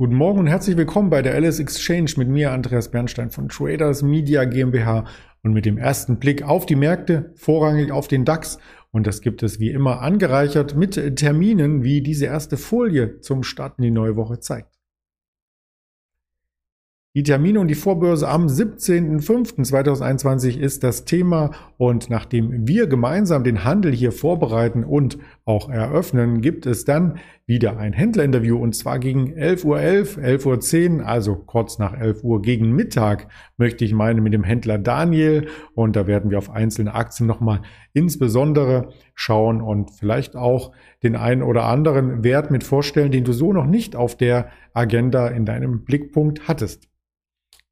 Guten Morgen und herzlich willkommen bei der Alice Exchange mit mir, Andreas Bernstein von Traders Media GmbH und mit dem ersten Blick auf die Märkte, vorrangig auf den DAX. Und das gibt es wie immer angereichert mit Terminen, wie diese erste Folie zum Start in die neue Woche zeigt. Die Termine und die Vorbörse am 17.05.2021 ist das Thema und nachdem wir gemeinsam den Handel hier vorbereiten und auch eröffnen, gibt es dann wieder ein Händlerinterview und zwar gegen 11.11 Uhr, 11.10 Uhr, also kurz nach 11 Uhr gegen Mittag möchte ich meinen mit dem Händler Daniel und da werden wir auf einzelne Aktien nochmal insbesondere schauen und vielleicht auch den einen oder anderen Wert mit vorstellen, den du so noch nicht auf der Agenda in deinem Blickpunkt hattest.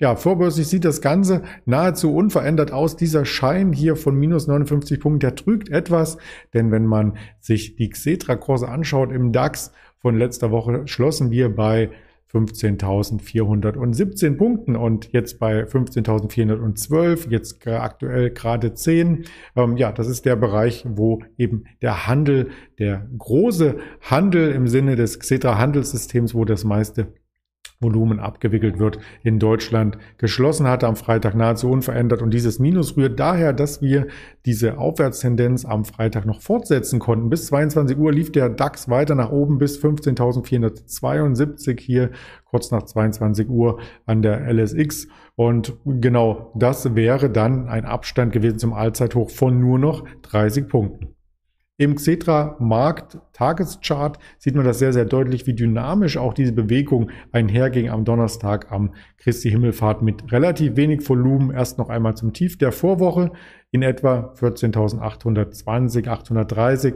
Ja, vorbörslich sieht das Ganze nahezu unverändert aus. Dieser Schein hier von minus 59 Punkten, der trügt etwas, denn wenn man sich die Xetra-Kurse anschaut im DAX von letzter Woche, schlossen wir bei 15.417 Punkten und jetzt bei 15.412, jetzt aktuell gerade 10. Ähm, ja, das ist der Bereich, wo eben der Handel, der große Handel im Sinne des Xetra-Handelssystems, wo das meiste Volumen abgewickelt wird, in Deutschland geschlossen hatte am Freitag nahezu unverändert. Und dieses Minus rührt daher, dass wir diese Aufwärtstendenz am Freitag noch fortsetzen konnten. Bis 22 Uhr lief der DAX weiter nach oben bis 15.472 hier kurz nach 22 Uhr an der LSX. Und genau das wäre dann ein Abstand gewesen zum Allzeithoch von nur noch 30 Punkten. Im Xetra-Markt Tageschart sieht man das sehr, sehr deutlich, wie dynamisch auch diese Bewegung einherging am Donnerstag am Christi Himmelfahrt mit relativ wenig Volumen. Erst noch einmal zum Tief der Vorwoche in etwa 14.820, 830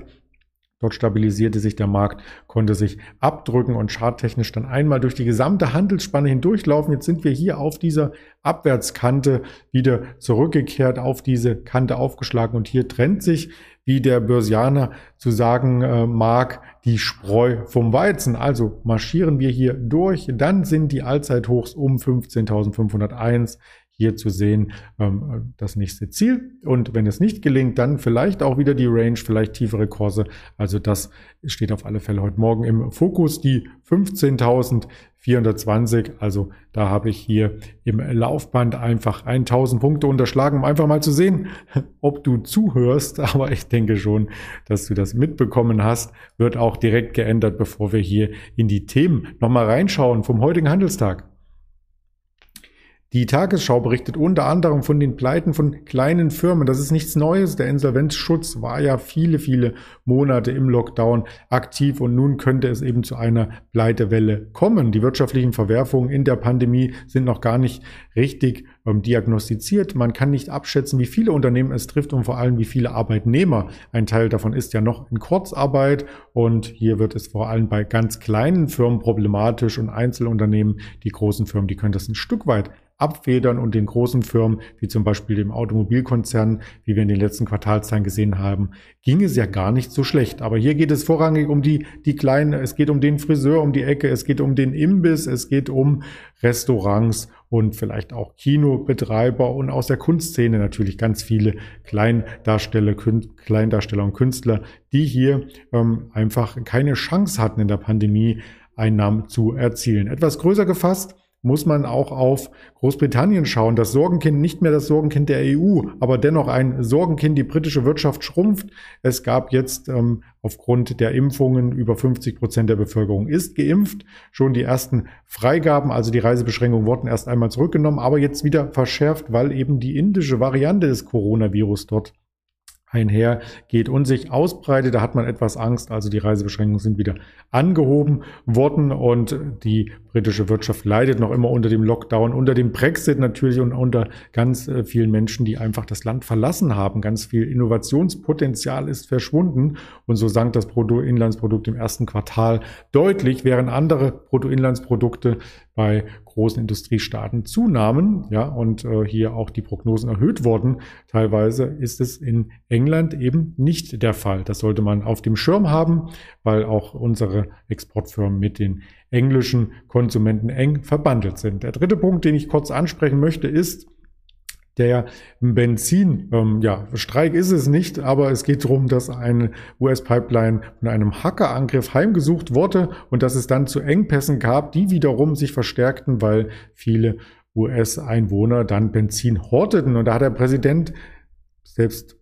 Dort stabilisierte sich der Markt, konnte sich abdrücken und charttechnisch dann einmal durch die gesamte Handelsspanne hindurchlaufen. Jetzt sind wir hier auf dieser Abwärtskante wieder zurückgekehrt, auf diese Kante aufgeschlagen und hier trennt sich, wie der Börsianer zu sagen äh, mag, die Spreu vom Weizen. Also marschieren wir hier durch, dann sind die Allzeithochs um 15.501 hier zu sehen ähm, das nächste Ziel. Und wenn es nicht gelingt, dann vielleicht auch wieder die Range, vielleicht tiefere Kurse. Also das steht auf alle Fälle heute Morgen im Fokus. Die 15.420. Also da habe ich hier im Laufband einfach 1000 Punkte unterschlagen, um einfach mal zu sehen, ob du zuhörst. Aber ich denke schon, dass du das mitbekommen hast. Wird auch direkt geändert, bevor wir hier in die Themen nochmal reinschauen vom heutigen Handelstag. Die Tagesschau berichtet unter anderem von den Pleiten von kleinen Firmen. Das ist nichts Neues. Der Insolvenzschutz war ja viele, viele Monate im Lockdown aktiv und nun könnte es eben zu einer Pleitewelle kommen. Die wirtschaftlichen Verwerfungen in der Pandemie sind noch gar nicht richtig diagnostiziert. Man kann nicht abschätzen, wie viele Unternehmen es trifft und vor allem wie viele Arbeitnehmer. Ein Teil davon ist ja noch in Kurzarbeit und hier wird es vor allem bei ganz kleinen Firmen problematisch und Einzelunternehmen, die großen Firmen, die können das ein Stück weit abfedern und den großen Firmen, wie zum Beispiel dem Automobilkonzern, wie wir in den letzten Quartalszahlen gesehen haben, ging es ja gar nicht so schlecht. Aber hier geht es vorrangig um die, die kleinen, es geht um den Friseur um die Ecke, es geht um den Imbiss, es geht um Restaurants und vielleicht auch Kinobetreiber und aus der Kunstszene natürlich ganz viele Kleindarsteller, Kleindarsteller und Künstler, die hier ähm, einfach keine Chance hatten in der Pandemie Einnahmen zu erzielen. Etwas größer gefasst, muss man auch auf Großbritannien schauen. Das Sorgenkind, nicht mehr das Sorgenkind der EU, aber dennoch ein Sorgenkind. Die britische Wirtschaft schrumpft. Es gab jetzt ähm, aufgrund der Impfungen über 50 Prozent der Bevölkerung ist geimpft. Schon die ersten Freigaben, also die Reisebeschränkungen wurden erst einmal zurückgenommen, aber jetzt wieder verschärft, weil eben die indische Variante des Coronavirus dort einhergeht und sich ausbreitet. Da hat man etwas Angst. Also die Reisebeschränkungen sind wieder angehoben worden und die britische Wirtschaft leidet noch immer unter dem Lockdown, unter dem Brexit natürlich und unter ganz äh, vielen Menschen, die einfach das Land verlassen haben. Ganz viel Innovationspotenzial ist verschwunden und so sank das Bruttoinlandsprodukt im ersten Quartal deutlich, während andere Bruttoinlandsprodukte bei großen Industriestaaten zunahmen, ja, und äh, hier auch die Prognosen erhöht wurden. Teilweise ist es in England eben nicht der Fall. Das sollte man auf dem Schirm haben, weil auch unsere Exportfirmen mit den englischen Konsumenten eng verbandelt sind. Der dritte Punkt, den ich kurz ansprechen möchte, ist, der Benzin, ähm, ja, Streik ist es nicht, aber es geht darum, dass eine US-Pipeline von einem Hackerangriff heimgesucht wurde und dass es dann zu Engpässen gab, die wiederum sich verstärkten, weil viele US-Einwohner dann Benzin horteten. Und da hat der Präsident selbst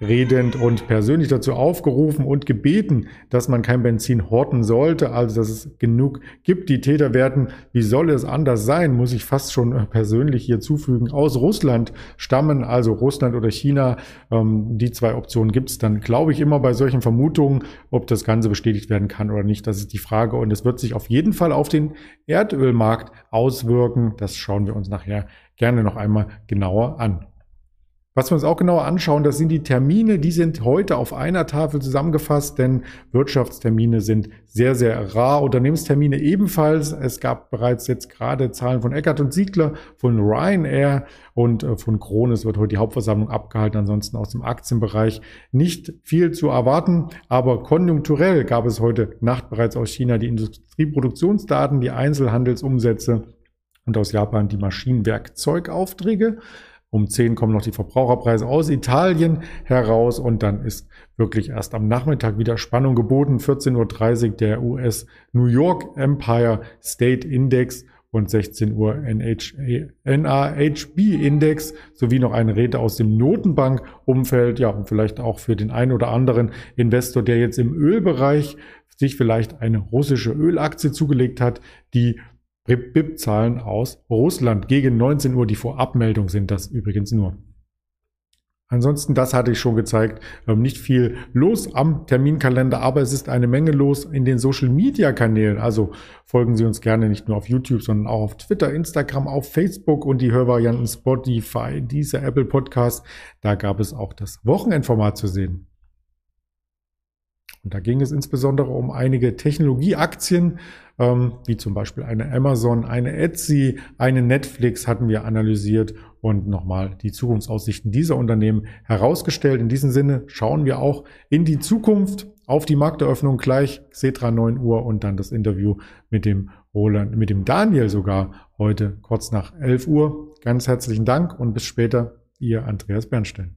redend und persönlich dazu aufgerufen und gebeten, dass man kein Benzin horten sollte, also dass es genug gibt. Die Täter werden, wie soll es anders sein, muss ich fast schon persönlich hier zufügen, aus Russland stammen, also Russland oder China. Ähm, die zwei Optionen gibt es dann, glaube ich, immer bei solchen Vermutungen, ob das Ganze bestätigt werden kann oder nicht. Das ist die Frage und es wird sich auf jeden Fall auf den Erdölmarkt auswirken. Das schauen wir uns nachher gerne noch einmal genauer an. Was wir uns auch genauer anschauen, das sind die Termine. Die sind heute auf einer Tafel zusammengefasst, denn Wirtschaftstermine sind sehr, sehr rar. Unternehmenstermine ebenfalls. Es gab bereits jetzt gerade Zahlen von Eckert und Siegler, von Ryanair und äh, von Krones wird heute die Hauptversammlung abgehalten. Ansonsten aus dem Aktienbereich nicht viel zu erwarten. Aber konjunkturell gab es heute Nacht bereits aus China die Industrieproduktionsdaten, die Einzelhandelsumsätze und aus Japan die Maschinenwerkzeugaufträge. Um 10 kommen noch die Verbraucherpreise aus Italien heraus und dann ist wirklich erst am Nachmittag wieder Spannung geboten. 14.30 Uhr der US New York Empire State Index und 16 Uhr NAHB Index sowie noch eine Rede aus dem Notenbankumfeld. Ja, und vielleicht auch für den einen oder anderen Investor, der jetzt im Ölbereich sich vielleicht eine russische Ölaktie zugelegt hat, die BIP-Zahlen aus Russland gegen 19 Uhr, die vor Abmeldung sind, das übrigens nur. Ansonsten, das hatte ich schon gezeigt, ähm, nicht viel los am Terminkalender, aber es ist eine Menge los in den Social-Media-Kanälen. Also folgen Sie uns gerne nicht nur auf YouTube, sondern auch auf Twitter, Instagram, auf Facebook und die Hörvarianten Spotify, diese Apple Podcast. Da gab es auch das Wochenendformat zu sehen. Und da ging es insbesondere um einige Technologieaktien, ähm, wie zum Beispiel eine Amazon, eine Etsy, eine Netflix hatten wir analysiert und nochmal die Zukunftsaussichten dieser Unternehmen herausgestellt. In diesem Sinne schauen wir auch in die Zukunft auf die Markteröffnung gleich, Cetra 9 Uhr und dann das Interview mit dem Roland, mit dem Daniel sogar heute kurz nach 11 Uhr. Ganz herzlichen Dank und bis später, Ihr Andreas Bernstein.